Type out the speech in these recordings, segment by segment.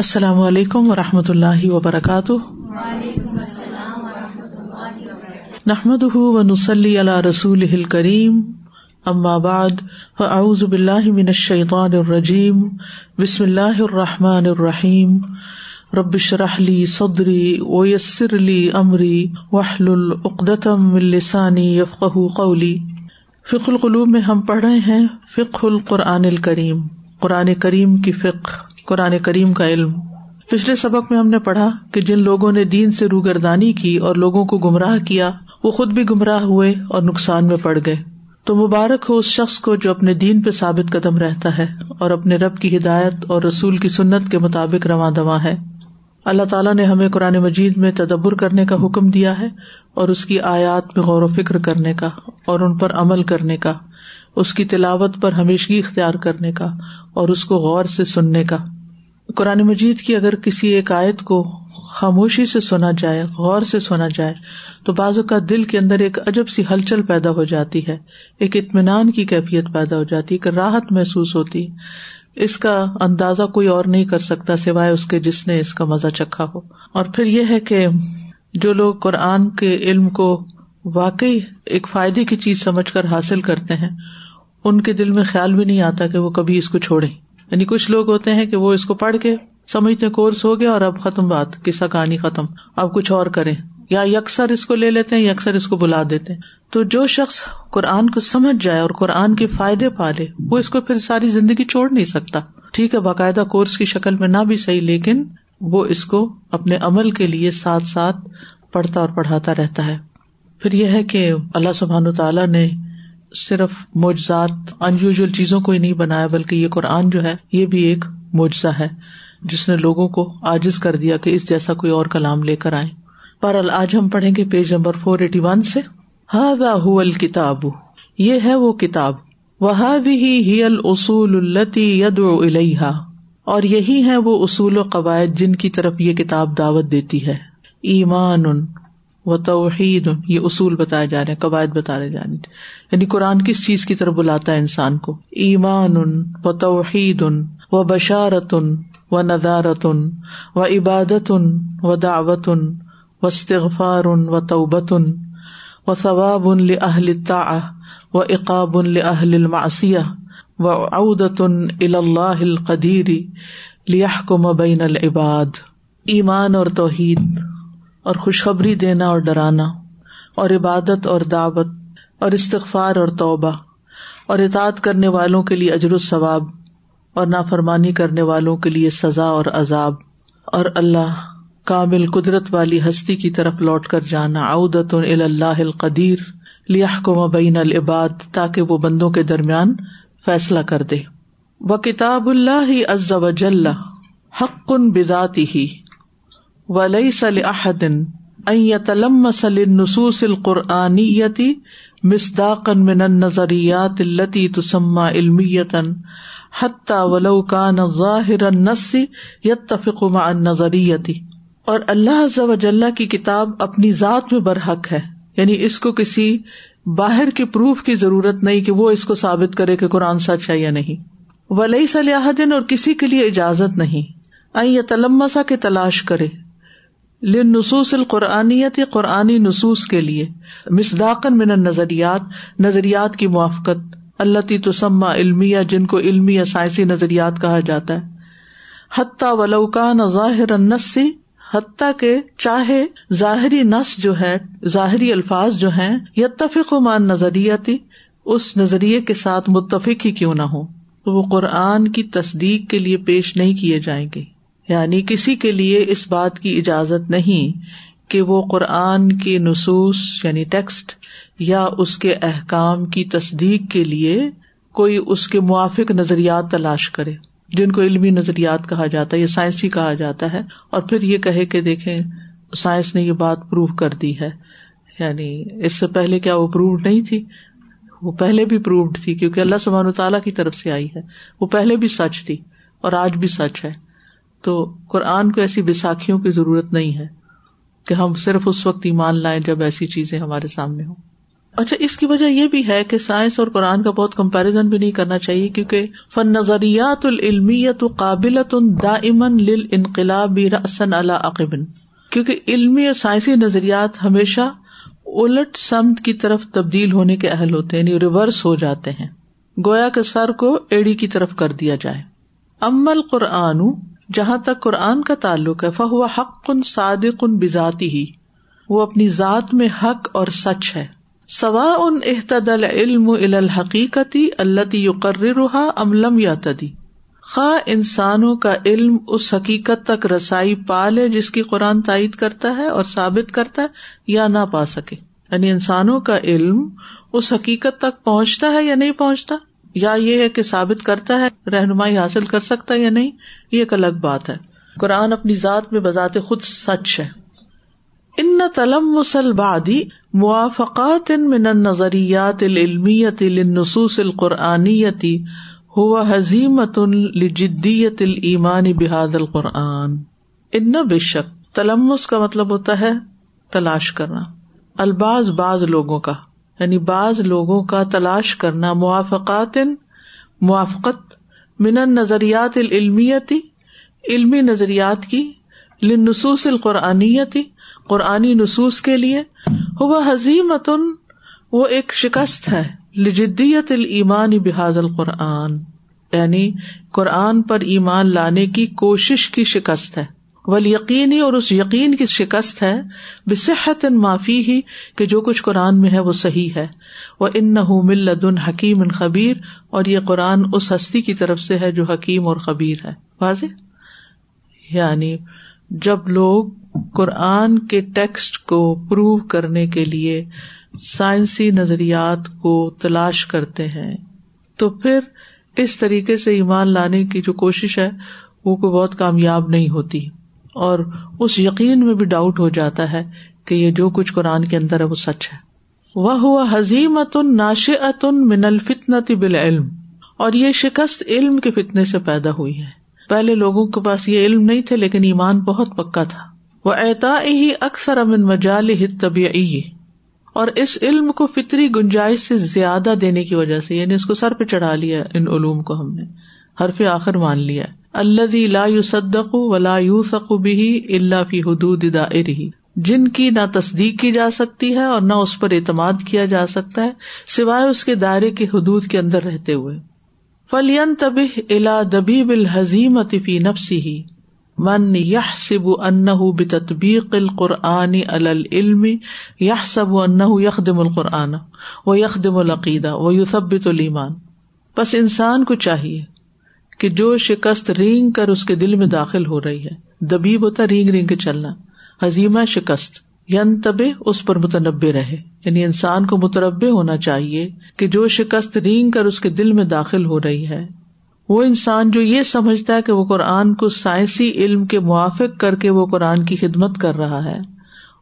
السلام علیکم و رحمۃ اللہ وبرکاتہ نحمد و نسلی اللہ رسول کریم اماباد من الشیطان الرجیم بسم اللہ الرحمٰن الرحیم ربش رحلی سودری ویسر علی عمری وحل العقدم السانی یفق قولی فک القلوب میں ہم پڑھ رہے ہیں فک القرآن الکریم قرآن کریم کی فقہ قرآن کریم کا علم پچھلے سبق میں ہم نے پڑھا کہ جن لوگوں نے دین سے روگردانی کی اور لوگوں کو گمراہ کیا وہ خود بھی گمراہ ہوئے اور نقصان میں پڑ گئے تو مبارک ہو اس شخص کو جو اپنے دین پہ ثابت قدم رہتا ہے اور اپنے رب کی ہدایت اور رسول کی سنت کے مطابق رواں دوا ہے اللہ تعالیٰ نے ہمیں قرآن مجید میں تدبر کرنے کا حکم دیا ہے اور اس کی آیات میں غور و فکر کرنے کا اور ان پر عمل کرنے کا اس کی تلاوت پر ہمیشگی اختیار کرنے کا اور اس کو غور سے سننے کا قرآن مجید کی اگر کسی ایک آیت کو خاموشی سے سنا جائے غور سے سنا جائے تو بازو کا دل کے اندر ایک عجب سی ہلچل پیدا ہو جاتی ہے ایک اطمینان کی کیفیت پیدا ہو جاتی ایک راحت محسوس ہوتی ہے اس کا اندازہ کوئی اور نہیں کر سکتا سوائے اس کے جس نے اس کا مزہ چکھا ہو اور پھر یہ ہے کہ جو لوگ قرآن کے علم کو واقعی ایک فائدے کی چیز سمجھ کر حاصل کرتے ہیں ان کے دل میں خیال بھی نہیں آتا کہ وہ کبھی اس کو چھوڑیں یعنی کچھ لوگ ہوتے ہیں کہ وہ اس کو پڑھ کے سمجھتے ہیں کورس ہو گیا اور اب ختم بات کسا کہانی ختم اب کچھ اور کرے یا یکسر اس کو لے لیتے ہیں اس کو بلا دیتے ہیں تو جو شخص قرآن کو سمجھ جائے اور قرآن کے فائدے پالے وہ اس کو پھر ساری زندگی چھوڑ نہیں سکتا ٹھیک ہے باقاعدہ کورس کی شکل میں نہ بھی صحیح لیکن وہ اس کو اپنے عمل کے لیے ساتھ ساتھ پڑھتا اور پڑھاتا رہتا ہے پھر یہ ہے کہ اللہ سبحان تعالیٰ نے معجزات ان یوژل چیزوں کو ہی نہیں بنایا بلکہ یہ قرآن جو ہے یہ بھی ایک معجزہ ہے جس نے لوگوں کو عاجز کر دیا کہ اس جیسا کوئی اور کلام لے کر آئے پر page number four eighty one سے ہا و کتاب یہ ہے وہ کتاب وہ بھی ہی الصول التی ید و الحا اور یہی ہے وہ اصول و قواعد جن کی طرف یہ کتاب دعوت دیتی ہے ایمان ان و توحید یہ اصول بتائے جا رہے ہیں قواعد بتا رہے جانے یعنی قرآن کس چیز کی طرف بلاتا ہے انسان کو ایمان و توحید و بشارتن و نزارتن و عبادتار و توبتن و استغفار و توبت صواب الطاََ اقاب الماسیح و اعدتن الاقدری لہ کو مبین العباد ایمان اور توحید اور خوشخبری دینا اور ڈرانا اور عبادت اور دعوت اور استغفار اور توبہ اور اطاعت کرنے والوں کے لیے اجر ثواب اور نافرمانی کرنے والوں کے لیے سزا اور عذاب اور اللہ کامل قدرت والی ہستی کی طرف لوٹ کر جانا اودت اللہ القدیر لیا کو مبین العباد تاکہ وہ بندوں کے درمیان فیصلہ کر دے و کتاب اللہ جل حق بداتی ہی ولی ظاهر النص مسدا مع النظرية اور اللہ جل کی کتاب اپنی ذات میں برحق ہے یعنی اس کو کسی باہر کی پروف کی ضرورت نہیں کہ وہ اس کو ثابت کرے کہ قرآن سچ ہے یا نہیں ولی دن اور کسی کے لیے اجازت نہیں اتلم سا کے تلاش کرے لنصوص القرآنی قرآنی نصوص کے لیے مسداقن من نظریات نظریات کی موافقت اللہ تسما علمیہ جن کو علمی یا سائنسی نظریات کہا جاتا ہے حتیٰ ولوکان ظاہر حتیٰ کے چاہے ظاہری نس جو ہے ظاہری الفاظ جو ہیں یا تفق و مان نظریاتی اس نظریے کے ساتھ متفق ہی کیوں نہ ہو وہ قرآن کی تصدیق کے لیے پیش نہیں کیے جائیں گے یعنی کسی کے لیے اس بات کی اجازت نہیں کہ وہ قرآن کی نصوص یعنی ٹیکسٹ یا اس کے احکام کی تصدیق کے لیے کوئی اس کے موافق نظریات تلاش کرے جن کو علمی نظریات کہا جاتا ہے یا سائنسی کہا جاتا ہے اور پھر یہ کہے کہ دیکھیں سائنس نے یہ بات پروو کر دی ہے یعنی اس سے پہلے کیا وہ پرووڈ نہیں تھی وہ پہلے بھی پرووڈ تھی کیونکہ اللہ سبحانہ تعالیٰ کی طرف سے آئی ہے وہ پہلے بھی سچ تھی اور آج بھی سچ ہے تو قرآن کو ایسی بساکھیوں کی ضرورت نہیں ہے کہ ہم صرف اس وقت ایمان لائیں جب ایسی چیزیں ہمارے سامنے ہوں اچھا اس کی وجہ یہ بھی ہے کہ سائنس اور قرآن کا بہت کمپیرزن بھی نہیں کرنا چاہیے کیونکہ فن نظریات لل انقلاب رسن اللہ عقبن کیونکہ علمی اور سائنسی نظریات ہمیشہ الٹ سمت کی طرف تبدیل ہونے کے اہل ہوتے ہیں یعنی ریورس ہو جاتے ہیں گویا کے سر کو ایڑی کی طرف کر دیا جائے امل قرآن جہاں تک قرآن کا تعلق ہے فہو حق ان ساد کن بذاتی ہی وہ اپنی ذات میں حق اور سچ ہے سوا ان احتد العلم الحقیقتی اللہ یقر رحا عملم یا تدی خا انسانوں کا علم اس حقیقت تک رسائی پا لے جس کی قرآن تائید کرتا ہے اور ثابت کرتا ہے یا نہ پا سکے یعنی انسانوں کا علم اس حقیقت تک پہنچتا ہے یا نہیں پہنچتا یا یہ ہے کہ ثابت کرتا ہے رہنمائی حاصل کر سکتا ہے یا نہیں یہ ایک الگ بات ہے قرآن اپنی ذات میں بذات خود سچ ہے ان نہ تلم نظریات للنصوص القرآنیتی القرآنی حزیمت لجدیت الایمان بحاد القرآن ان نہ بے شک تلمس کا مطلب ہوتا ہے تلاش کرنا الباز باز لوگوں کا یعنی بعض لوگوں کا تلاش کرنا موافقات موافقت من نظریات العلمیتی علمی نظریات کی القرآنیتی قرآنی نصوص کے لیے ہوا حضیمۃ وہ ایک شکست ہے لجدیت المان بحاظ القرآن یعنی قرآن پر ایمان لانے کی کوشش کی شکست ہے وہ یقینی اور اس یقین کی شکست ہے بصحت ان معافی ہی کہ جو کچھ قرآن میں ہے وہ صحیح ہے وہ ان اللہد ان حکیم ان خبیر اور یہ قرآن اس ہستی کی طرف سے ہے جو حکیم اور خبیر ہے واضح یعنی جب لوگ قرآن کے ٹیکسٹ کو پروو کرنے کے لیے سائنسی نظریات کو تلاش کرتے ہیں تو پھر اس طریقے سے ایمان لانے کی جو کوشش ہے وہ کوئی بہت کامیاب نہیں ہوتی اور اس یقین میں بھی ڈاؤٹ ہو جاتا ہے کہ یہ جو کچھ قرآن کے اندر ہے ہے وہ وہ سچ ہوا حزیم اتن اتن ناش من علم اور یہ شکست علم کے فتنے سے پیدا ہوئی ہے پہلے لوگوں کے پاس یہ علم نہیں تھے لیکن ایمان بہت پکا تھا وہ اعتا ہی اکثر امن مجال مجالحت اور اس علم کو فطری گنجائش سے زیادہ دینے کی وجہ سے یعنی اس کو سر پہ چڑھا لیا ان علوم کو ہم نے حرف آخر مان لیا اللہ ولا یو سق و بی افی حدودا ار ہی جن کی نہ تصدیق کی جا سکتی ہے اور نہ اس پر اعتماد کیا جا سکتا ہے سوائے اس کے دائرے کی حدود کے اندر رہتے ہوئے فلین تب الا دبی حزیم فی نفسی ہی من یہ سب انح بل قرآنی اللعمی یا ان یخ دم القرآن و یخ دم العقیدہ و یو سب بس انسان کو چاہیے کہ جو شکست رینگ کر اس کے دل میں داخل ہو رہی ہے دبی بوتا رینگ رینگ کے چلنا حزیمہ شکست یعنی تب اس پر متنبع رہے یعنی انسان کو متنبع ہونا چاہیے کہ جو شکست رینگ کر اس کے دل میں داخل ہو رہی ہے وہ انسان جو یہ سمجھتا ہے کہ وہ قرآن کو سائنسی علم کے موافق کر کے وہ قرآن کی خدمت کر رہا ہے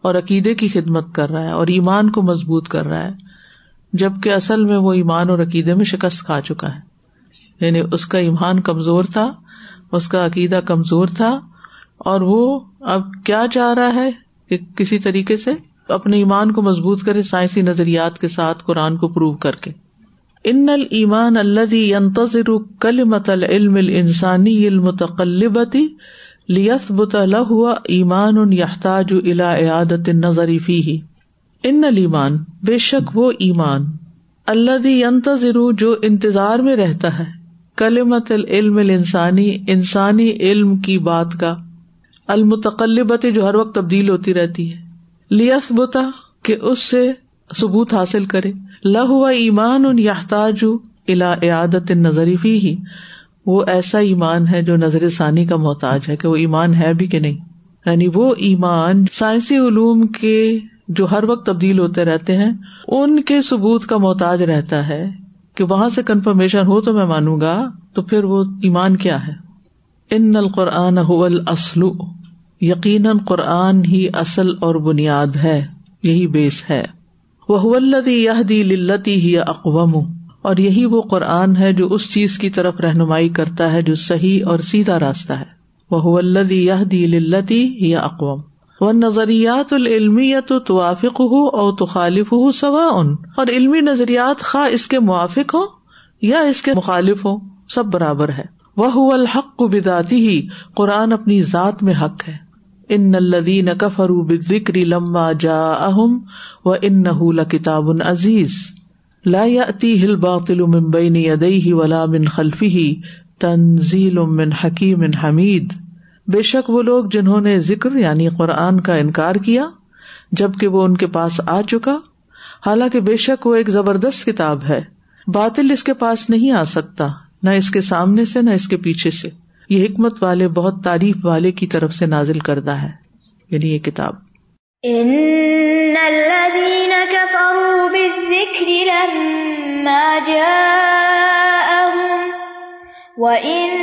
اور عقیدے کی خدمت کر رہا ہے اور ایمان کو مضبوط کر رہا ہے جبکہ اصل میں وہ ایمان اور عقیدے میں شکست کھا چکا ہے یعنی اس کا ایمان کمزور تھا اس کا عقیدہ کمزور تھا اور وہ اب کیا چاہ رہا ہے کہ کسی طریقے سے اپنے ایمان کو مضبوط کرے سائنسی نظریات کے ساتھ قرآن کو پروو کر کے ان المان اللہ انتظر کل متل علم ال انسانی علم تقلبتی لیس لہ ہوا ایمان ان یاحتاج الا عیادت نظریفی ہی ان المان بے شک وہ ایمان اللہ ینتظر جو انتظار میں رہتا ہے کلمت العلم انسانی انسانی علم کی بات کا المتقلبت جو ہر وقت تبدیل ہوتی رہتی ہے لیس بتا کہ اس سے ثبوت حاصل کرے لہ ایمان ان یاحتاج الا نظری نظریفی ہی وہ ایسا ایمان ہے جو نظر ثانی کا محتاج ہے کہ وہ ایمان ہے بھی کہ نہیں یعنی وہ ایمان سائنسی علوم کے جو ہر وقت تبدیل ہوتے رہتے ہیں ان کے ثبوت کا محتاج رہتا ہے کہ وہاں سے کنفرمیشن ہو تو میں مانوں گا تو پھر وہ ایمان کیا ہے ان القرآن قرآر اسلو یقیناً قرآن ہی اصل اور بنیاد ہے یہی بیس ہے وہ دی لتی ہی اقوام اور یہی وہ قرآن ہے جو اس چیز کی طرف رہنمائی کرتا ہے جو صحیح اور سیدھا راستہ ہے وہ للتی یا اقوام وہ نظریات العلم یا توافق ہو اور تو خالف ہو سوا ان اور علمی نظریات خا اس کے موافق ہو یا اس کے مخالف ہو سب برابر ہے وہ الحق کو بداتی ہی قرآن اپنی ذات میں حق ہے ان الدین بکری لما جا اہم و ان نہ کتاب ان عزیز لا ہل باطل بین ادئی ولا بن خلفی تنزیل حکیم ان حمید بے شک وہ لوگ جنہوں نے ذکر یعنی قرآن کا انکار کیا جبکہ وہ ان کے پاس آ چکا حالانکہ بے شک وہ ایک زبردست کتاب ہے باطل اس کے پاس نہیں آ سکتا نہ اس کے سامنے سے نہ اس کے پیچھے سے یہ حکمت والے بہت تعریف والے کی طرف سے نازل کردہ ہے یعنی یہ کتاب ان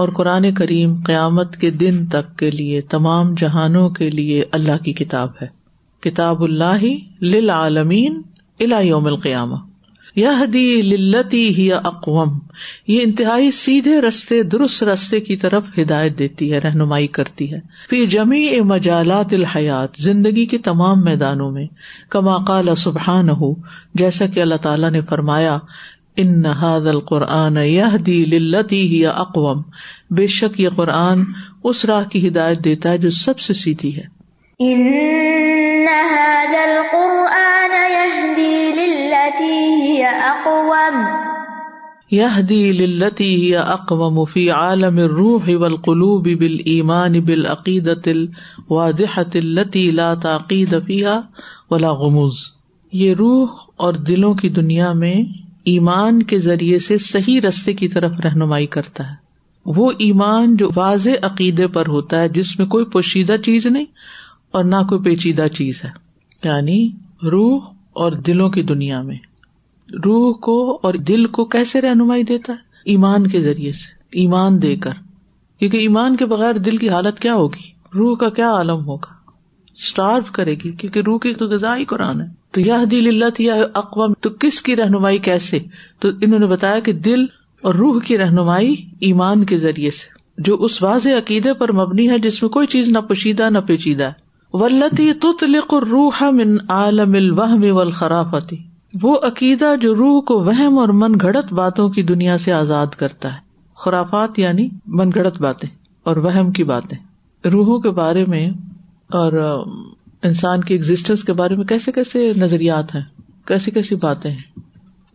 اور قرآن کریم قیامت کے دن تک کے لیے تمام جہانوں کے لیے اللہ کی کتاب ہے کتاب اللہ اقوام یہ انتہائی سیدھے رستے درست رستے کی طرف ہدایت دیتی ہے رہنمائی کرتی ہے پھر جمی اے مجالات الحیات زندگی کے تمام میدانوں میں کما قال سبحان ہو جیسا کہ اللہ تعالیٰ نے فرمایا ان نہاد قرآن یہ دل یا اقوام بے شک یہ قرآن اس راہ کی ہدایت دیتا ہے جو سب سے سیدھی ہے قرآن اکو يهدي للتي هي عالم روح عالم الروح بل ایمان بل عقید و دہ تعقيد فيها فیا غموز یہ روح اور دلوں کی دنیا میں ایمان کے ذریعے سے صحیح رستے کی طرف رہنمائی کرتا ہے وہ ایمان جو واضح عقیدے پر ہوتا ہے جس میں کوئی پوشیدہ چیز نہیں اور نہ کوئی پیچیدہ چیز ہے یعنی روح اور دلوں کی دنیا میں روح کو اور دل کو کیسے رہنمائی دیتا ہے ایمان کے ذریعے سے ایمان دے کر کیونکہ ایمان کے بغیر دل کی حالت کیا ہوگی روح کا کیا عالم ہوگا اسٹارو کرے گی کیونکہ روح کی غذا غذائی قرآن ہے تو یہ دل اللہ اقوام تو کس کی رہنمائی کیسے تو انہوں نے بتایا کہ دل اور روح کی رہنمائی ایمان کے ذریعے سے جو اس واضح عقیدے پر مبنی ہے جس میں کوئی چیز نہ پوشیدہ نہ پیچیدہ ولتی لکھ روح من عالم الوہم والخرافتی وہ عقیدہ جو روح کو وہم اور من گھڑت باتوں کی دنیا سے آزاد کرتا ہے خرافات یعنی من گھڑت باتیں اور وہم کی باتیں روحوں کے بارے میں اور انسان کی ایگزٹینس کے بارے میں کیسے کیسے نظریات ہیں کیسی کیسی باتیں ہیں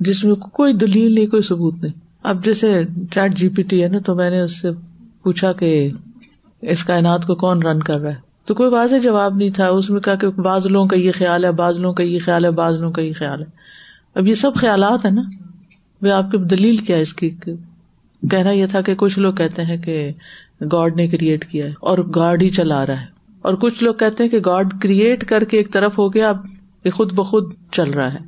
جس میں کوئی دلیل نہیں کوئی ثبوت نہیں اب جیسے چیٹ جی پی ٹی ہے نا تو میں نے اس سے پوچھا کہ اس کائنات کو کون رن کر رہا ہے تو کوئی واضح جواب نہیں تھا اس میں کہا کہ بعض لوگوں کا یہ خیال ہے بعض لوگوں کا یہ خیال ہے بعض لوگوں کا یہ خیال ہے اب یہ سب خیالات ہیں نا وہ آپ کی دلیل کیا ہے اس کی کہنا یہ تھا کہ کچھ لوگ کہتے ہیں کہ گاڈ نے کریٹ کیا ہے اور گاڈ ہی چلا رہا ہے اور کچھ لوگ کہتے ہیں کہ گاڈ کریٹ کر کے ایک طرف ہو گیا اب یہ خود بخود چل رہا ہے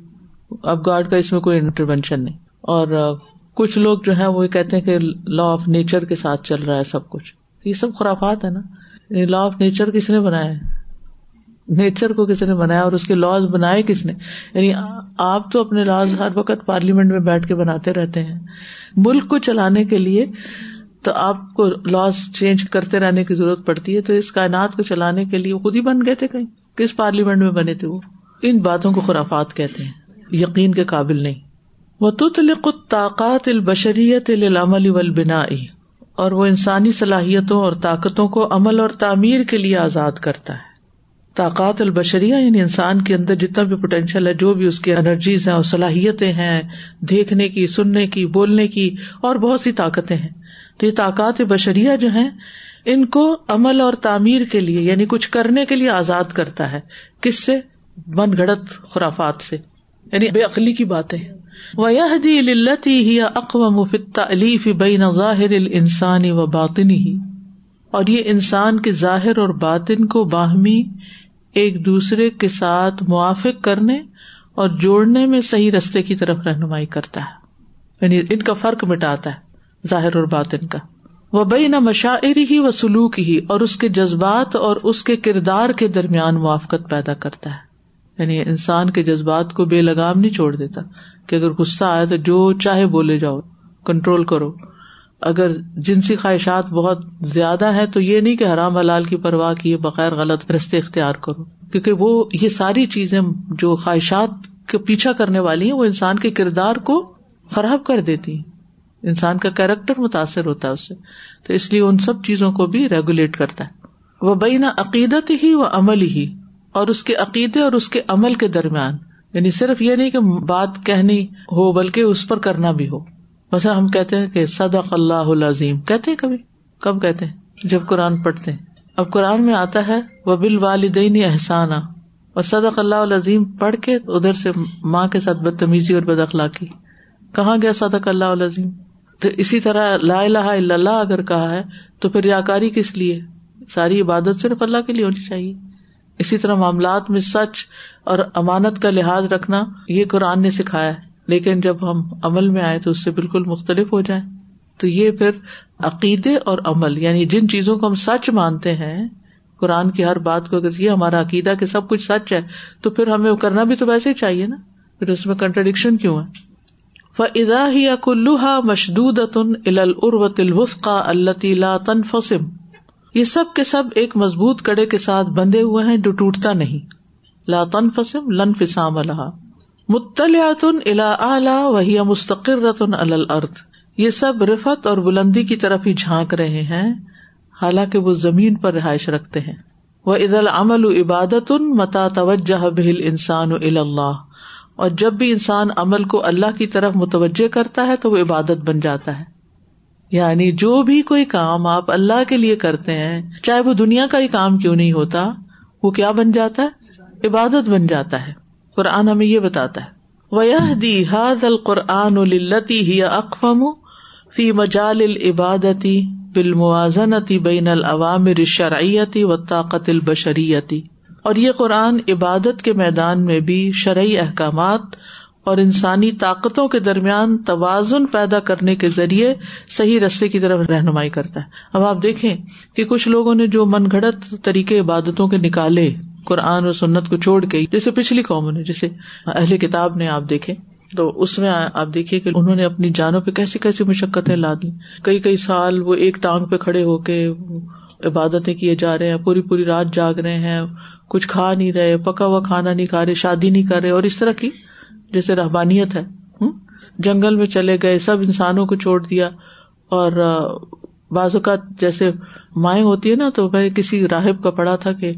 اب گاڈ کا اس میں کوئی انٹروینشن نہیں اور کچھ لوگ جو ہے وہ کہتے ہیں کہ لا آف نیچر کے ساتھ چل رہا ہے سب کچھ یہ سب خرافات ہے نا لا آف نیچر کس نے بنایا ہے نیچر کو کسی نے بنایا اور اس کے لاز بنائے کس نے یعنی آپ تو اپنے لاز ہر وقت پارلیمنٹ میں بیٹھ کے بناتے رہتے ہیں ملک کو چلانے کے لیے تو آپ کو لاس چینج کرتے رہنے کی ضرورت پڑتی ہے تو اس کائنات کو چلانے کے لیے خود ہی بن گئے تھے کہیں کس پارلیمنٹ میں بنے تھے وہ ان باتوں کو خرافات کہتے ہیں یقین کے قابل نہیں وہ تطلق طاقت البشریت العمل والبناء اور وہ انسانی صلاحیتوں اور طاقتوں کو عمل اور تعمیر کے لیے آزاد کرتا ہے طاقت البشریہ یعنی انسان کے اندر جتنا بھی پوٹینشیل ہے جو بھی اس کی انرجیز ہیں اور صلاحیتیں ہیں دیکھنے کی سننے کی بولنے کی اور بہت سی طاقتیں ہیں تو یہ طاقت بشریہ جو ہیں ان کو عمل اور تعمیر کے لیے یعنی کچھ کرنے کے لیے آزاد کرتا ہے کس سے من گڑت خرافات سے یعنی بے عقلی کی باتیں و لِلَّتِي هِيَ ہی اقو مفت بَيْنَ ظَاهِرِ انسانی و ہی اور یہ انسان کے ظاہر اور باطن کو باہمی ایک دوسرے کے ساتھ موافق کرنے اور جوڑنے میں صحیح رستے کی طرف رہنمائی کرتا ہے یعنی ان کا فرق مٹاتا ہے ظاہر بات ان کا وہ بہ نہ مشاعری ہی و سلوک ہی اور اس کے جذبات اور اس کے کردار کے درمیان موافقت پیدا کرتا ہے یعنی انسان کے جذبات کو بے لگام نہیں چھوڑ دیتا کہ اگر غصہ آیا تو جو چاہے بولے جاؤ کنٹرول کرو اگر جنسی خواہشات بہت زیادہ ہے تو یہ نہیں کہ حرام حلال کی پرواہ کی بغیر غلط رستے اختیار کرو کیونکہ وہ یہ ساری چیزیں جو خواہشات کے پیچھا کرنے والی ہیں وہ انسان کے کردار کو خراب کر دیتی ہیں انسان کا کیریکٹر متاثر ہوتا ہے اس سے تو اس لیے ان سب چیزوں کو بھی ریگولیٹ کرتا ہے وہ بینا عقیدت ہی و عمل ہی اور اس کے عقیدے اور اس کے عمل کے درمیان یعنی صرف یہ نہیں کہ بات کہنی ہو بلکہ اس پر کرنا بھی ہو ویسے ہم کہتے ہیں کہ اللہ العظیم کہتے کبھی کب کہتے ہیں جب قرآن پڑھتے اب قرآن میں آتا ہے وہ بال والدین احسان اور صدق اللہ عظیم پڑھ کے ادھر سے ماں کے ساتھ بدتمیزی اور بد اخلاقی کہاں گیا صدق اللہ عظیم تو اسی طرح لا الہ اللہ اگر کہا ہے تو پھر یا کاری کس لیے ساری عبادت صرف اللہ کے لیے ہونی چاہیے اسی طرح معاملات میں سچ اور امانت کا لحاظ رکھنا یہ قرآن نے سکھایا ہے لیکن جب ہم عمل میں آئے تو اس سے بالکل مختلف ہو جائے تو یہ پھر عقیدے اور عمل یعنی جن چیزوں کو ہم سچ مانتے ہیں قرآن کی ہر بات کو اگر یہ ہمارا عقیدہ کہ سب کچھ سچ ہے تو پھر ہمیں کرنا بھی تو ویسے ہی چاہیے نا پھر اس میں کنٹرڈکشن کیوں ہے و اضا ہیا مشدن ارو التی لا تن فسم یہ سب کے سب ایک مضبوط کڑے کے ساتھ بندھے ہوئے ہیں جو ٹوٹتا نہیں لا فسم لن فسام مطلع عطن الا وہی مستقر رتن اللع یہ سب رفت اور بلندی کی طرف ہی جھانک رہے ہیں حالانکہ وہ زمین پر رہائش رکھتے ہیں وہ عید العمل عبادت متا توجہ بہل انسان الا اللہ اور جب بھی انسان عمل کو اللہ کی طرف متوجہ کرتا ہے تو وہ عبادت بن جاتا ہے یعنی جو بھی کوئی کام آپ اللہ کے لیے کرتے ہیں چاہے وہ دنیا کا ہی کام کیوں نہیں ہوتا وہ کیا بن جاتا ہے عبادت بن جاتا ہے قرآن ہمیں یہ بتاتا ہے ویاد دی ہاد القرآن التی ہی مجال فی مجال العبادتی بالموازنتی بین العوام رشرعیتی و طاقت البشریتی اور یہ قرآن عبادت کے میدان میں بھی شرعی احکامات اور انسانی طاقتوں کے درمیان توازن پیدا کرنے کے ذریعے صحیح رستے کی طرف رہنمائی کرتا ہے اب آپ دیکھیں کہ کچھ لوگوں نے جو من گھڑت طریقے عبادتوں کے نکالے قرآن اور سنت کو چھوڑ کے جیسے پچھلی قوموں نے جیسے اہل کتاب نے آپ دیکھے تو اس میں آپ دیکھیے کہ انہوں نے اپنی جانوں پہ کیسی کیسی مشقتیں لا دی کئی کئی سال وہ ایک ٹانگ پہ کھڑے ہو کے عبادتیں کیے جا رہے ہیں پوری پوری رات جاگ رہے ہیں کچھ کھا نہیں رہے پکا ہوا کھانا نہیں کھا رہے شادی نہیں کر رہے اور اس طرح کی جیسے رحبانیت ہے جنگل میں چلے گئے سب انسانوں کو چھوڑ دیا اور بعض اوقات جیسے مائیں ہوتی ہے نا تو میں کسی راہب کا پڑا تھا کہ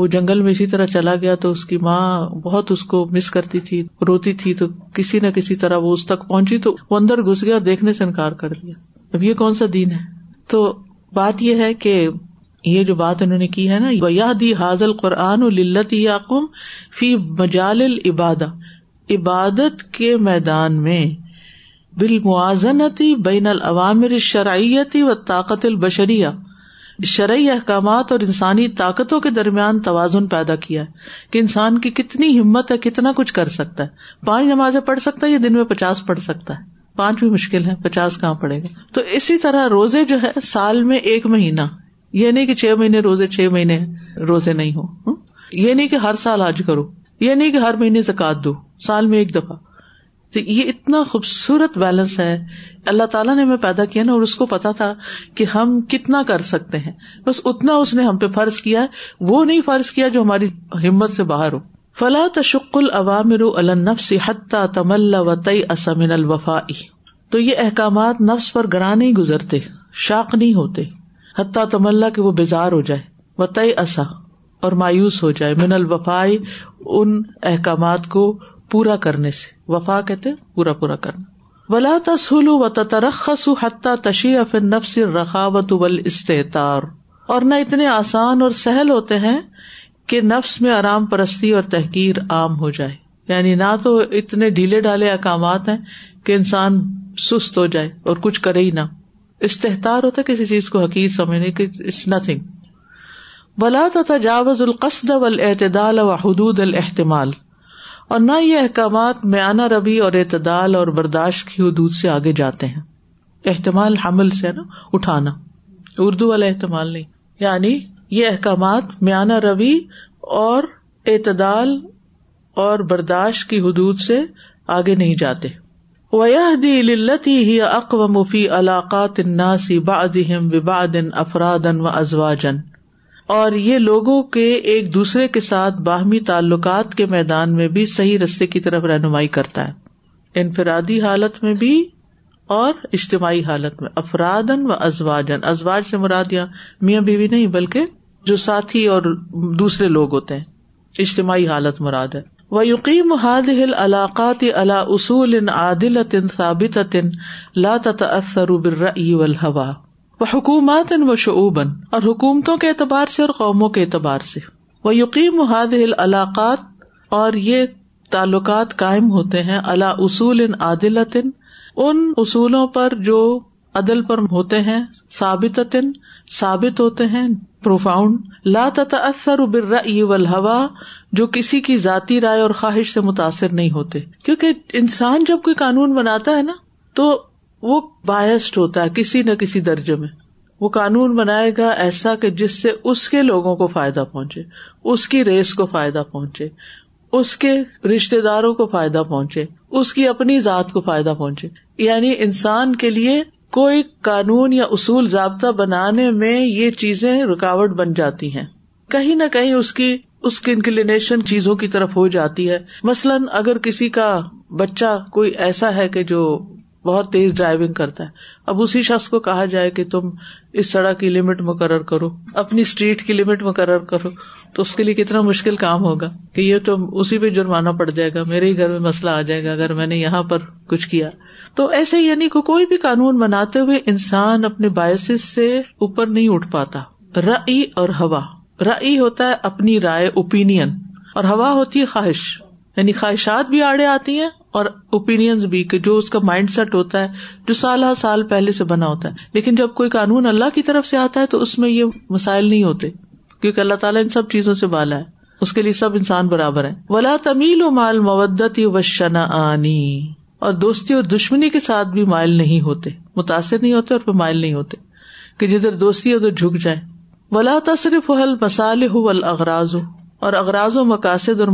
وہ جنگل میں اسی طرح چلا گیا تو اس کی ماں بہت اس کو مس کرتی تھی روتی تھی تو کسی نہ کسی طرح وہ اس تک پہنچی تو وہ اندر گھس گیا اور دیکھنے سے انکار کر لیا اب یہ کون سا دین ہے تو بات یہ ہے کہ یہ جو بات انہوں نے کی ہے نا یہ دی حاضل قرآن یاقم فی مجال مجالباد عبادت کے میدان میں بالموازنتی بین العوامر شرعیتی و طاقت البشریہ شرعی احکامات اور انسانی طاقتوں کے درمیان توازن پیدا کیا ہے کہ انسان کی کتنی ہمت ہے کتنا کچھ کر سکتا ہے پانچ نمازیں پڑھ سکتا ہے یا دن میں پچاس پڑھ سکتا ہے پانچ بھی مشکل ہے پچاس کہاں پڑے گا تو اسی طرح روزے جو ہے سال میں ایک مہینہ یہ نہیں کہ چھ مہینے روزے چھ مہینے روزے نہیں ہو یہ نہیں کہ ہر سال حج کرو یہ نہیں کہ ہر مہینے زکات دو سال میں ایک دفعہ تو یہ اتنا خوبصورت بیلنس ہے اللہ تعالیٰ نے ہمیں پیدا کیا نا اور اس کو پتا تھا کہ ہم کتنا کر سکتے ہیں بس اتنا اس نے ہم پہ فرض کیا وہ نہیں فرض کیا جو ہماری ہمت سے باہر ہو فلا تشک العوام النفس حتیٰ حت تمل وطی اسمن الوفا تو یہ احکامات نفس پر گرا نہیں گزرتے شاخ نہیں ہوتے حتیٰ تملہ کہ وہ بیزار ہو جائے وطع اصا اور مایوس ہو جائے من الوفائی ان احکامات کو پورا کرنے سے وفا کہتے پورا پورا کرنا ولا تسل و ترخص حتیٰ تشی وطرق نفس رخاوت ول استحتار اور نہ اتنے آسان اور سہل ہوتے ہیں کہ نفس میں آرام پرستی اور تحقیر عام ہو جائے یعنی نہ تو اتنے ڈھیلے ڈھالے احکامات ہیں کہ انسان سست ہو جائے اور کچھ کرے ہی نہ استحتار ہوتا ہے کسی چیز کو حقیق سمجھنے کی اٹس نتھنگ بلا تجاوز القصد والاعتدال و حدود الحتمال اور نہ یہ احکامات میانہ روی اور اعتدال اور برداشت کی حدود سے آگے جاتے ہیں احتمال حمل سے نا اٹھانا اردو والا احتمال نہیں یعنی یہ احکامات روی اور اعتدال اور برداشت کی حدود سے آگے نہیں جاتے ہی اقو مفی علاقات افراد و ازواجن اور یہ لوگوں کے ایک دوسرے کے ساتھ باہمی تعلقات کے میدان میں بھی صحیح رستے کی طرف رہنمائی کرتا ہے انفرادی حالت میں بھی اور اجتماعی حالت میں افرادن و ازواجن ازواج سے مراد یا میاں بیوی نہیں بلکہ جو ساتھی اور دوسرے لوگ ہوتے ہیں اجتماعی حالت مراد ہے و یقیم حاد ہل علاقات علا اصول ان ثابت لا عصر البرَ ای و حکومات حکومت و شعباً اور حکومتوں کے اعتبار سے اور قوموں کے اعتبار سے و یقیم حاد ہل علاقات اور یہ تعلقات قائم ہوتے ہیں اللہ اصول ان ان اصولوں پر جو عدل پر ہوتے ہیں ثابت ثابت ہوتے ہیں پروفاؤنڈ لا عصر البر والهوى جو کسی کی ذاتی رائے اور خواہش سے متاثر نہیں ہوتے کیوں کہ انسان جب کوئی قانون بناتا ہے نا تو وہ بایسڈ ہوتا ہے کسی نہ کسی درجے میں وہ قانون بنائے گا ایسا کہ جس سے اس کے لوگوں کو فائدہ پہنچے اس کی ریس کو فائدہ پہنچے اس کے رشتے داروں کو فائدہ پہنچے اس کی اپنی ذات کو فائدہ پہنچے یعنی انسان کے لیے کوئی قانون یا اصول ضابطہ بنانے میں یہ چیزیں رکاوٹ بن جاتی ہیں کہیں نہ کہیں اس کی اس کی انکلینیشن چیزوں کی طرف ہو جاتی ہے مثلاً اگر کسی کا بچہ کوئی ایسا ہے کہ جو بہت تیز ڈرائیونگ کرتا ہے اب اسی شخص کو کہا جائے کہ تم اس سڑک کی لمٹ مقرر کرو اپنی اسٹریٹ کی لمٹ مقرر کرو تو اس کے لیے کتنا مشکل کام ہوگا کہ یہ تو اسی پہ جرمانہ پڑ جائے گا میرے ہی گھر میں مسئلہ آ جائے گا اگر میں نے یہاں پر کچھ کیا تو ایسے یعنی کو کوئی بھی قانون بناتے ہوئے انسان اپنے باعث سے اوپر نہیں اٹھ پاتا رئی اور ہوا رئی ہوتا ہے اپنی رائے اوپین اور ہوا ہوتی ہے خواہش یعنی خواہشات بھی آڑے آتی ہیں اور اوپین بھی کہ جو اس کا مائنڈ سیٹ ہوتا ہے جو سالہ سال پہلے سے بنا ہوتا ہے لیکن جب کوئی قانون اللہ کی طرف سے آتا ہے تو اس میں یہ مسائل نہیں ہوتے کیونکہ اللہ تعالیٰ ان سب چیزوں سے بالا ہے اس کے لیے سب انسان برابر ہے ولا تمیل و مال و شنا آنی اور دوستی اور دشمنی کے ساتھ بھی مائل نہیں ہوتے متاثر نہیں ہوتے اور پھر مائل نہیں ہوتے کہ جدھر دوستی ادھر جھک جائے ولا تصرف حل مسالح اغراض اور اغراض و مقاصد اور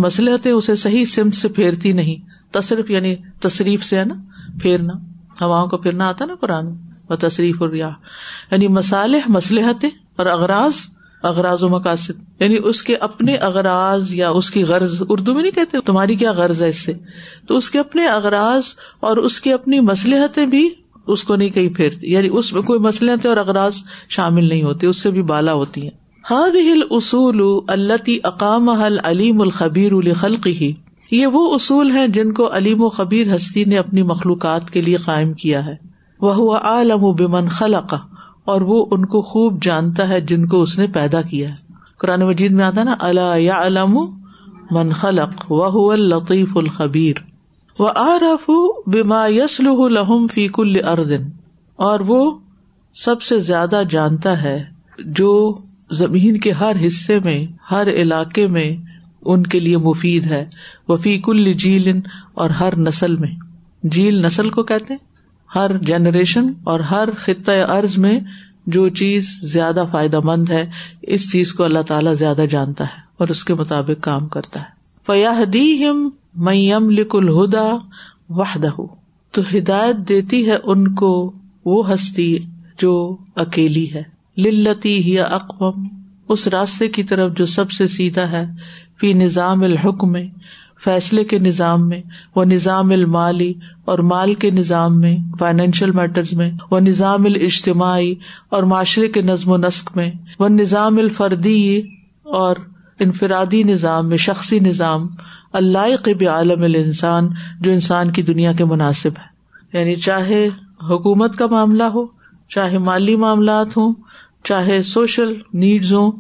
اسے صحیح سمت سے پھیرتی نہیں تصرف یعنی تصریف سے ہے نا پھیرنا ہواؤں کو پھرنا آتا نا قرآن و تصریف اور ریاح یعنی مسالح مسلحتیں اور اغراض اغراض و مقاصد یعنی اس کے اپنے اغراض یا اس کی غرض اردو میں نہیں کہتے تمہاری کیا غرض ہے اس سے تو اس کے اپنے اغراض اور اس کی اپنی مسلحتیں بھی اس کو نہیں کہیں پھیرتی یعنی اس میں کوئی مسئلے اور اغراض شامل نہیں ہوتے اس سے بھی بالا ہوتی ہیں ہل اصول اقام حل علیم الخبیر ہی یہ وہ اصول ہیں جن کو علیم و خبیر ہستی نے اپنی مخلوقات کے لیے قائم کیا ہے وہ عالم و بمن خلق اور وہ ان کو خوب جانتا ہے جن کو اس نے پیدا کیا ہے قرآن مجید میں آتا نا اللہ من خلق وہ حو الطیف الخبیر وہ آرف بیما یس لہم فیق اردن اور وہ سب سے زیادہ جانتا ہے جو زمین کے ہر حصے میں ہر علاقے میں ان کے لیے مفید ہے وہ فیق جھیل اور ہر نسل میں جھیل نسل کو کہتے ہر جنریشن اور ہر خطۂ ارض میں جو چیز زیادہ فائدہ مند ہے اس چیز کو اللہ تعالیٰ زیادہ جانتا ہے اور اس کے مطابق کام کرتا ہے فیاحدی ہم میں لک الہدا وحدہ تو ہدایت دیتی ہے ان کو وہ ہستی جو اکیلی ہے للتی ہی اقوام اس راستے کی طرف جو سب سے سیدھا ہے فی نظام الحکم فیصلے کے نظام میں وہ نظام المالی اور مال کے نظام میں فائنینشیل میٹر میں وہ نظام الاجتماعی اور معاشرے کے نظم و نسق میں وہ نظام الفردی اور انفرادی نظام میں شخصی نظام اللہ قب عالم انسان جو انسان کی دنیا کے مناسب ہے یعنی چاہے حکومت کا معاملہ ہو چاہے مالی معاملات ہوں چاہے سوشل نیڈز ہوں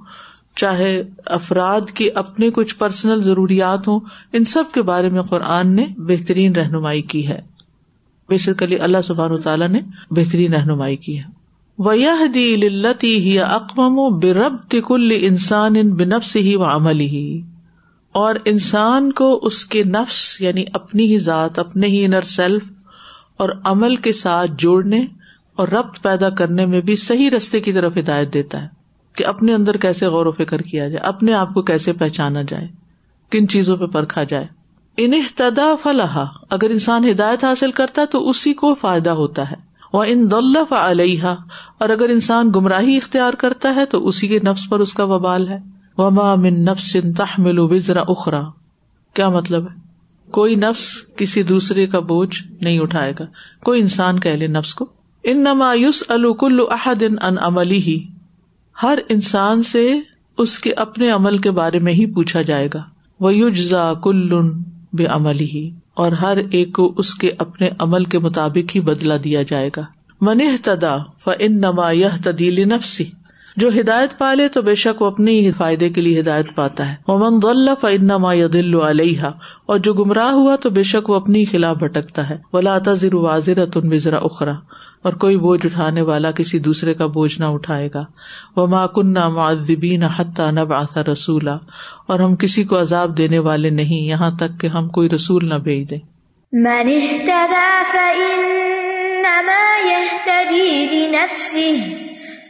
چاہے افراد کی اپنے کچھ پرسنل ضروریات ہوں ان سب کے بارے میں قرآن نے بہترین رہنمائی کی ہے بیسیکلی اللہ سبحان تعالیٰ نے بہترین رہنمائی کی ہے دی لتی ہی اقمم و بے رب انسان ان بنفس سے ہی و عمل ہی اور انسان کو اس کے نفس یعنی اپنی ہی ذات اپنے ہی انر سیلف اور عمل کے ساتھ جوڑنے اور ربط پیدا کرنے میں بھی صحیح رستے کی طرف ہدایت دیتا ہے کہ اپنے اندر کیسے غور و فکر کیا جائے اپنے آپ کو کیسے پہچانا جائے کن چیزوں پہ پرکھا جائے ان فلاح اگر انسان ہدایت حاصل کرتا ہے تو اسی کو فائدہ ہوتا ہے وہ ان دلف علیحا اور اگر انسان گمراہی اختیار کرتا ہے تو اسی کے نفس پر اس کا وبال ہے وما من نفس تحمل اخرا کیا مطلب ہے کوئی نفس کسی دوسرے کا بوجھ نہیں اٹھائے گا کوئی انسان کہہ لے نفس کو ان نمایوس الکل احد ان عملی ہی ہر انسان سے اس کے اپنے عمل کے بارے میں ہی پوچھا جائے گا وہ یوجزا کل بے عملی ہی اور ہر ایک کو اس کے اپنے عمل کے مطابق ہی بدلا دیا جائے گا تدا ف ان نما یہ تدیلی نفسی جو ہدایت پا لے تو بے شک وہ اپنے ہی فائدے کے لیے ہدایت پاتا ہے دل علیہ اور جو گمراہ ہوا تو بے شک وہ اپنی خلاف بھٹکتا ہے ولا واضر تن وزرا اخرا اور کوئی بوجھ اٹھانے والا کسی دوسرے کا بوجھ نہ اٹھائے گا وہ نہ معن حتیٰ نب اثا رسولا اور ہم کسی کو عذاب دینے والے نہیں یہاں تک کہ ہم کوئی رسول نہ بھیج دے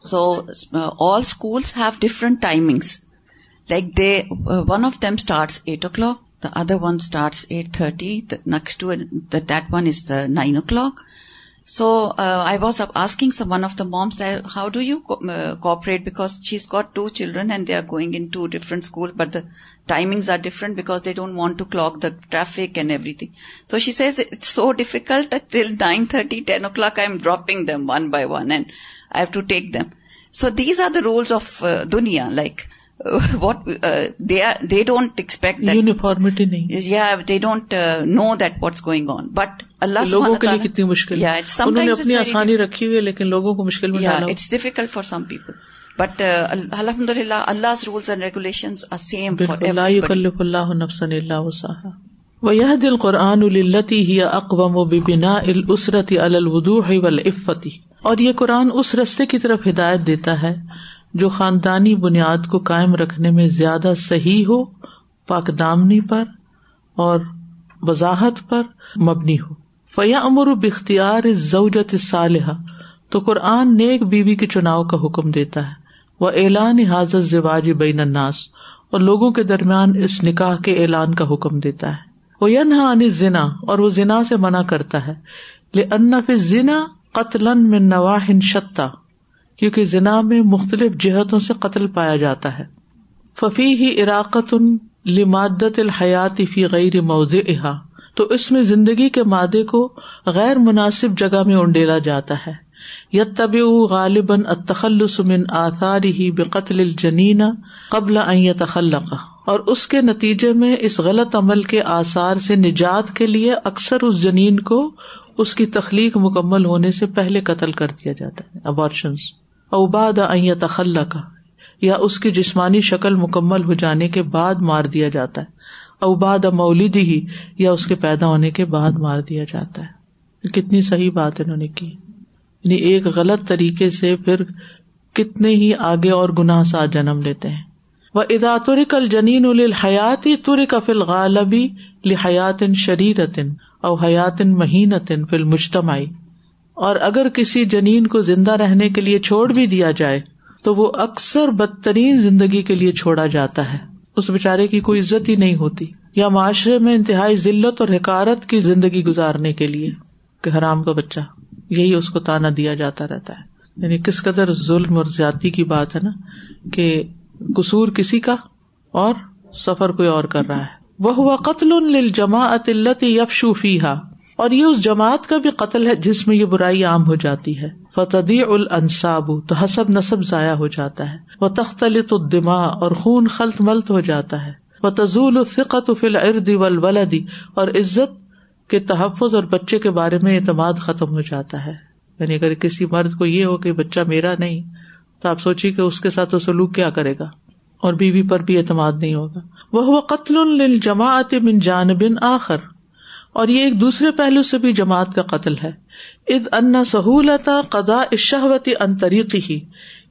So uh, all schools have different timings. Like uh, one of them starts 8 o'clock, the other one starts 8:30, the next to it, that one is the 9 o'clock, so uh, I was asking one of the moms that how do you uh, cooperate, because she's got two children and they are going in two different schools, but the timings are different because they don't want to clog the traffic and everything. So she says it's so difficult that till 9:30, 10 o'clock, I'm dropping them one by one and I have to take them. So these are the rules of uh, dunya, like what they don't expect uniformity نہیں یا they don't know that what's going on but Allah لوگوں کے لیے کتنی مشکل ہے انہوں نے اپنی آسانی رکھی ہوئی ہے لیکن لوگوں کو مشکل میں ڈالا it's difficult for some people but الحمد للہ Allah rules and regulation same Allah نفسن اللہ وسحا و یہ دل قرآن التی ہی اقوام و بنا السرت الودو ہی اور یہ قرآن اس رستے کی طرف ہدایت دیتا ہے جو خاندانی بنیاد کو قائم رکھنے میں زیادہ صحیح ہو پاک دامنی پر اور وضاحت پر مبنی ہو فیا امر بختیار زوجت تو قرآن نیک بیوی کے چناؤ کا حکم دیتا ہے وہ اعلان حاضر زواج بین الناس اور لوگوں کے درمیان اس نکاح کے اعلان کا حکم دیتا ہے وہ ینہا زنا سے منع کرتا ہے نواہن شتا کیونکہ ذنا میں مختلف جہتوں سے قتل پایا جاتا ہے ففی ہی عراقت لمادت الحیات فی غیر موز احا تو اس میں زندگی کے مادے کو غیر مناسب جگہ میں انڈیلا جاتا ہے یت طب غالباً تخلسمن آثار ہی بے قتل قبل این تخلق اور اس کے نتیجے میں اس غلط عمل کے آثار سے نجات کے لیے اکثر اس جنین کو اس کی تخلیق مکمل ہونے سے پہلے قتل کر دیا جاتا ہے ابارشنس اوباد ائت کا یا اس کی جسمانی شکل مکمل ہو جانے کے بعد مار دیا جاتا ہے اوباد ہی یا اس کے پیدا ہونے کے بعد مار دیا جاتا ہے کتنی صحیح بات انہوں نے کی یعنی ایک غلط طریقے سے پھر کتنے ہی آگے اور گناہ ساتھ جنم لیتے ہیں وہ ادا ترک الجنین الحیاتی تر کا فی الغالبی لحیات شریرتن او حیاتن مہینتن فل المجتماعی اور اگر کسی جنین کو زندہ رہنے کے لیے چھوڑ بھی دیا جائے تو وہ اکثر بدترین زندگی کے لیے چھوڑا جاتا ہے اس بےچارے کی کوئی عزت ہی نہیں ہوتی یا معاشرے میں انتہائی ضلعت اور حکارت کی زندگی گزارنے کے لیے کہ حرام کا بچہ یہی اس کو تانا دیا جاتا رہتا ہے یعنی کس قدر ظلم اور زیادتی کی بات ہے نا کہ قصور کسی کا اور سفر کوئی اور کر رہا ہے وہ ہوا قتل جماعت یفشو فی ہا اور یہ اس جماعت کا بھی قتل ہے جس میں یہ برائی عام ہو جاتی ہے فتدی الصاب تو حسب نصب ضائع ہو جاتا ہے وہ تختلط الماع اور خون خلط ملت ہو جاتا ہے وہ تضول الفقت فل ارد و اور عزت کے تحفظ اور بچے کے بارے میں اعتماد ختم ہو جاتا ہے یعنی اگر کسی مرد کو یہ ہو کہ بچہ میرا نہیں تو آپ سوچیے کہ اس کے ساتھ وہ سلوک کیا کرے گا اور بیوی بی پر بھی اعتماد نہیں ہوگا وہ قتل جماعت بن جان بن آخر اور یہ ایک دوسرے پہلو سے بھی جماعت کا قتل ہے اد ان سہولت قدا شہوتی ان طریقی ہی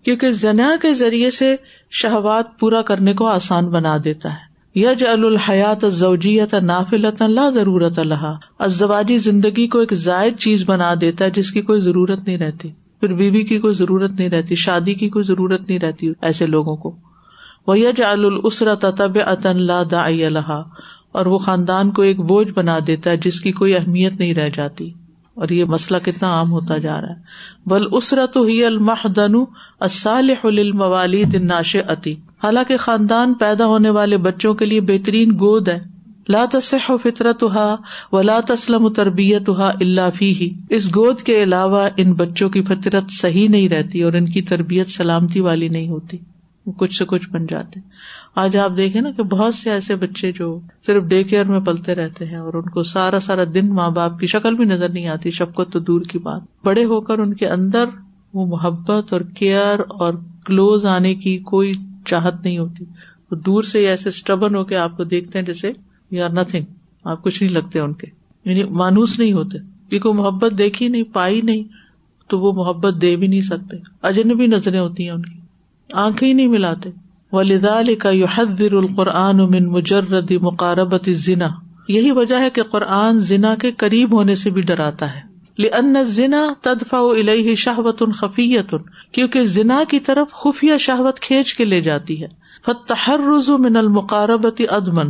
کیونکہ زنا کے ذریعے سے شہوات پورا کرنے کو آسان بنا دیتا ہے یج الحیات زوجیت نافلت لا ضرورت اللہ ازواجی زندگی کو ایک زائد چیز بنا دیتا ہے جس کی کوئی ضرورت نہیں رہتی پھر بیوی بی کی کوئی ضرورت نہیں رہتی شادی کی کوئی ضرورت نہیں رہتی ایسے لوگوں کو وہ یج السرت طب لا اللہ دا اللہ اور وہ خاندان کو ایک بوجھ بنا دیتا ہے جس کی کوئی اہمیت نہیں رہ جاتی اور یہ مسئلہ کتنا عام ہوتا جا رہا ہے بل اسرت الصالح للموالید دن حالانکہ خاندان پیدا ہونے والے بچوں کے لیے بہترین گود ہے لا فطرتها و فطرت ہا اللہ فی اس گود کے علاوہ ان بچوں کی فطرت صحیح نہیں رہتی اور ان کی تربیت سلامتی والی نہیں ہوتی وہ کچھ سے کچھ بن جاتے آج آپ دیکھیں نا کہ بہت سے ایسے بچے جو صرف ڈے کیئر میں پلتے رہتے ہیں اور ان کو سارا سارا دن ماں باپ کی شکل بھی نظر نہیں آتی شفقت تو دور کی بات بڑے ہو کر ان کے اندر وہ محبت اور کیئر اور کلوز آنے کی کوئی چاہت نہیں ہوتی وہ دور سے ایسے ہو کے آپ کو دیکھتے ہیں جیسے یو آر نتنگ آپ کچھ نہیں لگتے ان کے یعنی مانوس نہیں ہوتے کیونکہ محبت دیکھی نہیں پائی نہیں تو وہ محبت دے بھی نہیں سکتے اجنبی نظریں ہوتی ہیں ان کی آنکھیں ہی نہیں ملاتے و القرآن قرآن مجرد ذنا یہی وجہ ہے کہ قرآن ذنا کے قریب ہونے سے بھی ڈراتا ہے شہبۃ خفیت کیونکہ ذنا کی طرف خفیہ شہوت کھینچ کے لے جاتی ہے فتح ہر من المقاربتی ادمن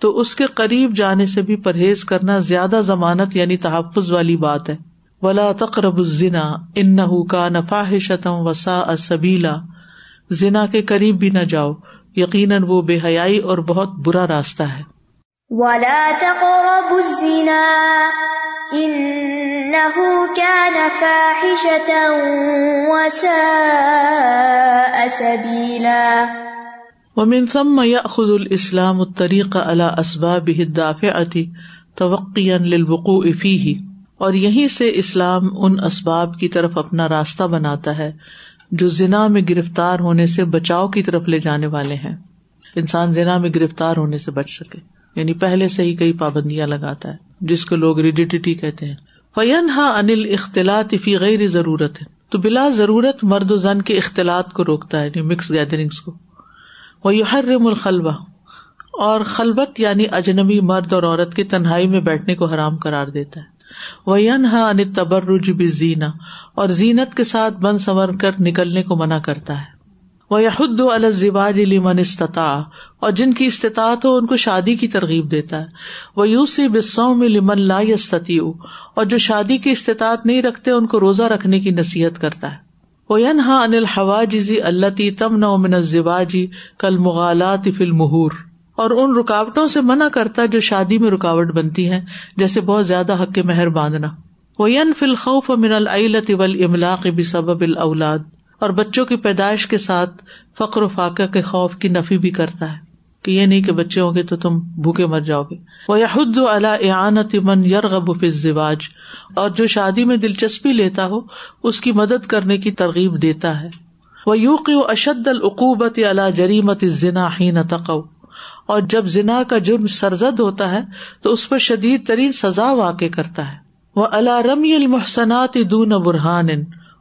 تو اس کے قریب جانے سے بھی پرہیز کرنا زیادہ ضمانت یعنی تحفظ والی بات ہے ولا تقرب الزنا ان کا نفاہ شتم وسا سبیلا زنا کے قریب بھی نہ جاؤ یقیناً وہ بے حیائی اور بہت برا راستہ ہے ومن ثم السلام طریقہ الطريق على بھی حد توقيا للوقوع ہی اور یہیں سے اسلام ان اسباب کی طرف اپنا راستہ بناتا ہے جو زنا میں گرفتار ہونے سے بچاؤ کی طرف لے جانے والے ہیں انسان زنا میں گرفتار ہونے سے بچ سکے یعنی پہلے سے ہی کئی پابندیاں لگاتا ہے جس کو لوگ ریڈیڈیٹی کہتے ہیں انل اختلاط فی غیر ضرورت ہے تو بلا ضرورت مرد و زن کے اختلاط کو روکتا ہے مکس یعنی گیدرنگ کو یو ہر رخلبا اور خلبت یعنی اجنبی مرد اور عورت کے تنہائی میں بیٹھنے کو حرام کرار دیتا ہے بھی زینا اور زینت کے ساتھ بن سنور کر نکلنے کو منع کرتا ہے وہ استطاع اور جن کی استطاعت ہو ان کو شادی کی ترغیب دیتا ہے وہ یوسی بس میں لمن لا یستطیع اور جو شادی کی استطاعت نہیں رکھتے ان کو روزہ رکھنے کی نصیحت کرتا ہے وہ ینا انل ہوا جزی من زباجی کل مغالات اور ان رکاوٹوں سے منع کرتا جو شادی میں رکاوٹ بنتی ہیں جیسے بہت زیادہ حق کے مہر باندھنا خوف اب العلت اب سبب ال اولاد اور بچوں کی پیدائش کے ساتھ فخر و فاقہ کے خوف کی نفی بھی کرتا ہے کہ یہ نہیں کہ بچے ہوں گے تو تم بھوکے مر جاؤ گے وہ یاد اعانت دو الا یارغباج اور جو شادی میں دلچسپی لیتا ہو اس کی مدد کرنے کی ترغیب دیتا ہے وہ یوق اشد العقوبت اللہ جریمت ذنا نہ تقو اور جب زنا کا جرم سرزد ہوتا ہے تو اس پر شدید ترین سزا واقع کرتا ہے وہ اللہ رمی المحسنات دون برہان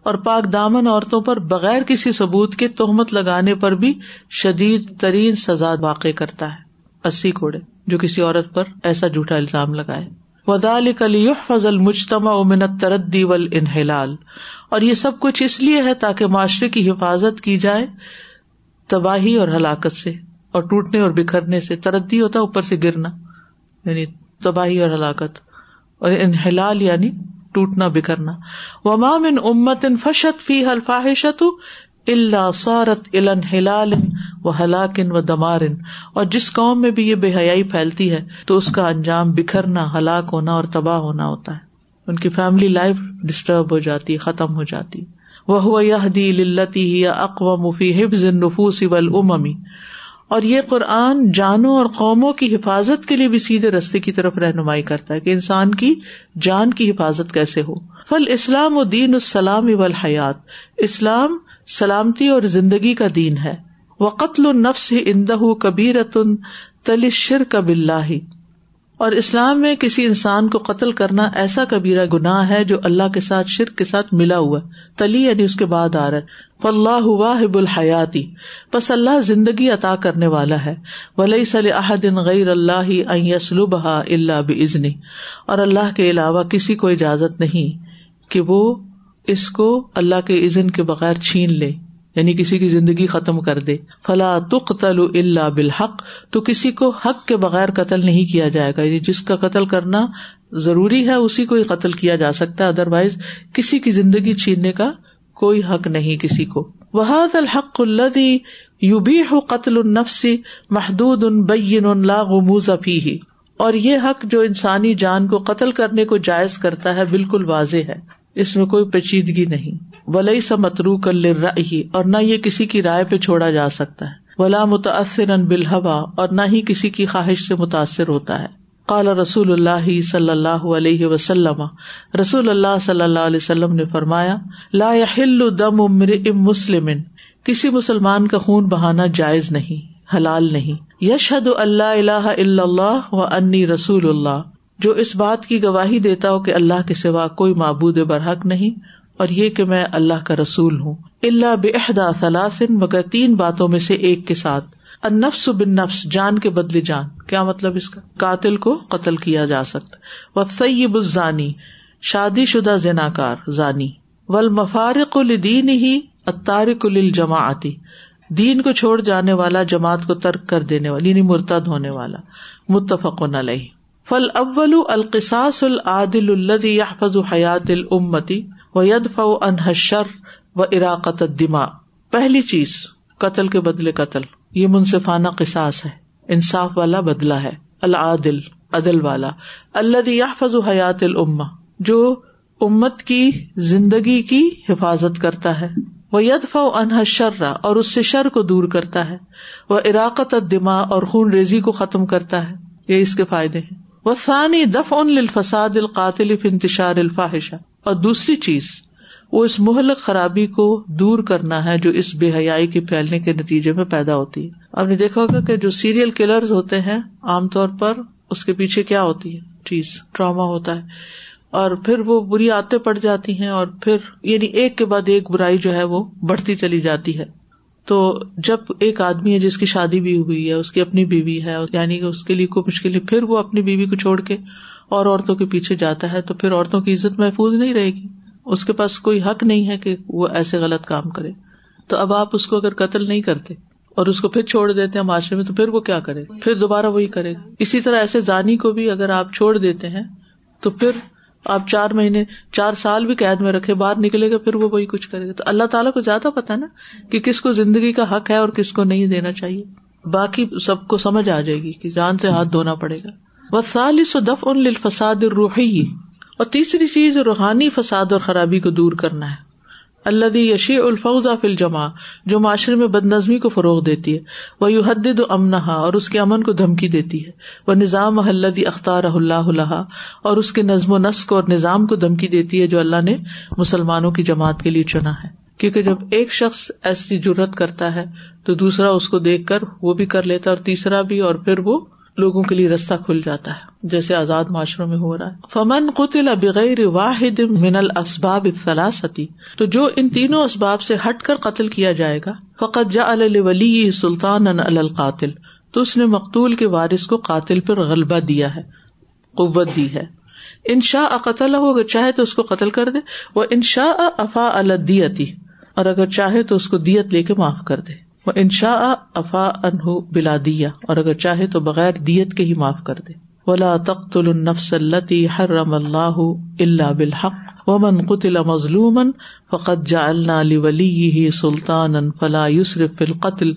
اور پاک دامن عورتوں پر بغیر کسی ثبوت کے تہمت لگانے پر بھی شدید ترین سزا واقع کرتا ہے اسی کوڑے جو کسی عورت پر ایسا جھوٹا الزام لگائے ودال کلی فضل مجتما تردی انہ انحلال اور یہ سب کچھ اس لیے ہے تاکہ معاشرے کی حفاظت کی جائے تباہی اور ہلاکت سے اور ٹوٹنے اور بکھرنے سے تردی ہوتا ہے اوپر سے گرنا یعنی تباہی اور ہلاکت اور ان ہلال یعنی ٹوٹنا بکھرنا ومام دمارن اور جس قوم میں بھی یہ بے حیائی پھیلتی ہے تو اس کا انجام بکھرنا ہلاک ہونا اور تباہ ہونا ہوتا ہے ان کی فیملی لائف ڈسٹرب ہو جاتی ختم ہو جاتی وہ ہوا یہ اقوام فی حفظ اور یہ قرآن جانوں اور قوموں کی حفاظت کے لیے بھی سیدھے رستے کی طرف رہنمائی کرتا ہے کہ انسان کی جان کی حفاظت کیسے ہو فل اسلام و دین السلام سلام حیات اسلام سلامتی اور زندگی کا دین ہے وہ قتل و نفس اندہ کبیرتن تلشر کب اللہ اور اسلام میں کسی انسان کو قتل کرنا ایسا کبیرا گناہ ہے جو اللہ کے ساتھ شرک کے ساتھ ملا ہوا تلی یعنی اس کے بعد آ رہا ہے فلاح اللہ ہوا بس اللہ زندگی عطا کرنے والا ہے ولی صلی دن غیر اللہ عصل اللہ بزن اور اللہ کے علاوہ کسی کو اجازت نہیں کہ وہ اس کو اللہ کے عزن کے بغیر چھین لے یعنی کسی کی زندگی ختم کر دے فلا تقتل اللہ بالحق تو کسی کو حق کے بغیر قتل نہیں کیا جائے گا یعنی جس کا قتل کرنا ضروری ہے اسی کو ہی قتل کیا جا سکتا ہے ادر وائز کسی کی زندگی چھیننے کا کوئی حق نہیں کسی کو وہ الحق الدی یو بی ہو قتل ان نفسی محدود ان بین ان لاغ و موز افی اور یہ حق جو انسانی جان کو قتل کرنے کو جائز کرتا ہے بالکل واضح ہے اس میں کوئی پیچیدگی نہیں ولی س مترو کر اور نہ یہ کسی کی رائے پہ چھوڑا جا سکتا ہے ولا متاثر بلحبا اور نہ ہی کسی کی خواہش سے متاثر ہوتا ہے قال رسول اللہ صلی اللہ علیہ وسلم رسول اللہ صلی اللہ علیہ وسلم نے فرمایا لا دم امر ام مسلم کسی مسلمان کا خون بہانا جائز نہیں حلال نہیں یشد اللہ اللہ و انی رسول اللہ جو اس بات کی گواہی دیتا ہو کہ اللہ کے سوا کوئی معبود برحق نہیں اور یہ کہ میں اللہ کا رسول ہوں اللہ بے ثلاثن مگر تین باتوں میں سے ایک کے ساتھ نفس بن جان کے بدلے جان کیا مطلب اس کا قاتل کو قتل کیا جا سکتا و سیب الزانی شادی شدہ زنا کار زانی و المفارق الدین ہی اتارک الجماطی دین کو چھوڑ جانے والا جماعت کو ترک کر دینے والی یعنی مرتد ہونے والا متفق نہ لئی فل اول القساس العدل الدی یا حیات العمتی و ید فو انحشر و عراقت دما پہلی چیز قتل کے بدلے قتل یہ منصفانہ قساس ہے انصاف والا بدلہ ہے العادل عدل والا اللہ فضو حیات العما جو امت کی زندگی کی حفاظت کرتا ہے وہ ید انہ شر اور اس سے شر کو دور کرتا ہے وہ عراقت دماغ اور خون ریزی کو ختم کرتا ہے یہ اس کے فائدے ہیں وہ ثانی دف ان الفساد القاتل انتشار الفاحشہ اور دوسری چیز وہ اس مہلک خرابی کو دور کرنا ہے جو اس بے حیائی کے پھیلنے کے نتیجے میں پیدا ہوتی ہے آپ نے دیکھا ہوگا کہ جو سیریل کلر ہوتے ہیں عام طور پر اس کے پیچھے کیا ہوتی ہے چیز ٹراما ہوتا ہے اور پھر وہ بری آتے پڑ جاتی ہیں اور پھر یعنی ایک کے بعد ایک برائی جو ہے وہ بڑھتی چلی جاتی ہے تو جب ایک آدمی ہے جس کی شادی بھی ہوئی ہے اس کی اپنی بیوی ہے یعنی اس کے لیے کوئی مشکل ہے پھر وہ اپنی بیوی کو چھوڑ کے اور عورتوں کے پیچھے جاتا ہے تو پھر عورتوں کی عزت محفوظ نہیں رہے گی اس کے پاس کوئی حق نہیں ہے کہ وہ ایسے غلط کام کرے تو اب آپ اس کو اگر قتل نہیں کرتے اور اس کو پھر چھوڑ دیتے ہیں معاشرے میں تو پھر وہ کیا کرے پھر دوبارہ وہی کرے گا اسی طرح ایسے زانی کو بھی اگر آپ چھوڑ دیتے ہیں تو پھر آپ چار مہینے چار سال بھی قید میں رکھے باہر نکلے گا پھر وہ وہی کچھ کرے گا تو اللہ تعالیٰ کو زیادہ پتا نا کہ کس کو زندگی کا حق ہے اور کس کو نہیں دینا چاہیے باقی سب کو سمجھ آ جائے گی کہ جان سے ہاتھ دھونا پڑے گا سالس و دف ان لفساد روحی اور تیسری چیز روحانی فساد اور خرابی کو دور کرنا ہے اللہ یشی جمع جو معاشرے میں بد نظمی کو فروغ دیتی ہے وہ یو حد اور اس کے امن کو دھمکی دیتی ہے وہ نظام حلدی اختار اللہ اللہ اور اس کے نظم و نسق اور نظام کو دھمکی دیتی ہے جو اللہ نے مسلمانوں کی جماعت کے لیے چنا ہے کیونکہ جب ایک شخص ایسی جرت کرتا ہے تو دوسرا اس کو دیکھ کر وہ بھی کر لیتا اور تیسرا بھی اور پھر وہ لوگوں کے لیے رستہ کھل جاتا ہے جیسے آزاد معاشروں میں ہو رہا ہے فمن بغیر واحد من تو جو ان تینوں اسباب سے ہٹ کر قتل کیا جائے گا سلطان القاتل تو اس نے مقتول کے وارث کو قاتل پر غلبہ دیا ہے قوت دی ہے ان چاہے تو اس کو قتل کر دے وہ ان افا الدیتی اور اگر چاہے تو اس کو دیت لے کے معاف کر دے وہ انشا افا انہ بلا دیا اور اگر چاہے تو بغیر دیت کے ہی معاف کر دے ولا تخت النفس التی ہر اللہ بالحق و من قطل مظلوم جعلنا جا ولی سلطان ان في یوسر فل قتل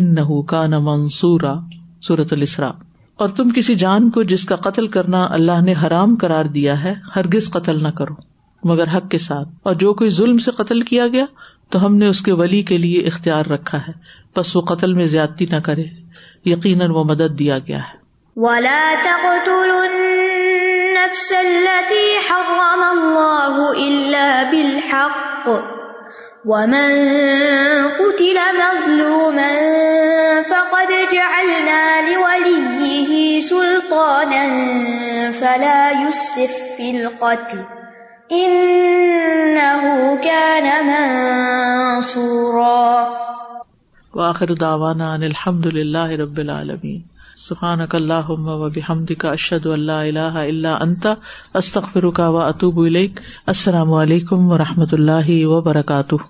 ان کا نہ منصورا سورت الاسراء اور تم کسی جان کو جس کا قتل کرنا اللہ نے حرام قرار دیا ہے ہرگز قتل نہ کرو مگر حق کے ساتھ اور جو کوئی ظلم سے قتل کیا گیا تو ہم نے اس کے ولی کے لیے اختیار رکھا ہے بس وہ قتل میں زیادتی نہ کرے یقیناً وہ مدد دیا گیا ہے وَلَا النَّفْسَ الَّتِي حَرَّمَ اللَّهُ إِلَّا بِالْحَقِّ قُتِلَ مَظْلُومًا فَقَدْ جَعَلْنَا لِوَلِيِّهِ سُلْطَانًا فَلَا فِي الْقَتْلِ انہو كان منصورا وآخر دعوانا ان الحمد للہ رب العالمین سبحانك اللہم و بحمدك اشہد ان لا الہ الا انت استغفرك و اتوب السلام علیکم و رحمۃ اللہ وبرکاتہ